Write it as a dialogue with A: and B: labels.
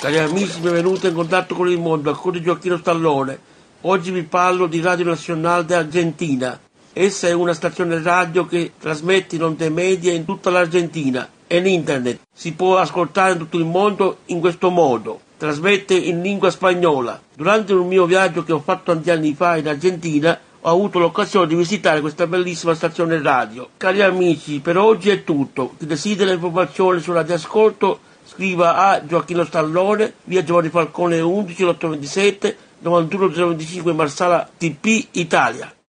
A: Cari amici, benvenuti in contatto con il mondo, a di Gioacchino Stallone. Oggi vi parlo di Radio Nazionale d'Argentina. Essa è una stazione radio che trasmette in onde medie in tutta l'Argentina e in internet. Si può ascoltare in tutto il mondo in questo modo. Trasmette in lingua spagnola. Durante un mio viaggio che ho fatto tanti anni fa in Argentina, ho avuto l'occasione di visitare questa bellissima stazione radio. Cari amici, per oggi è tutto. Chi desidera informazioni sulla ascolto scriva a Gioacchino Stallone, via Giovanni Falcone 11 827 91025 Marsala TP Italia.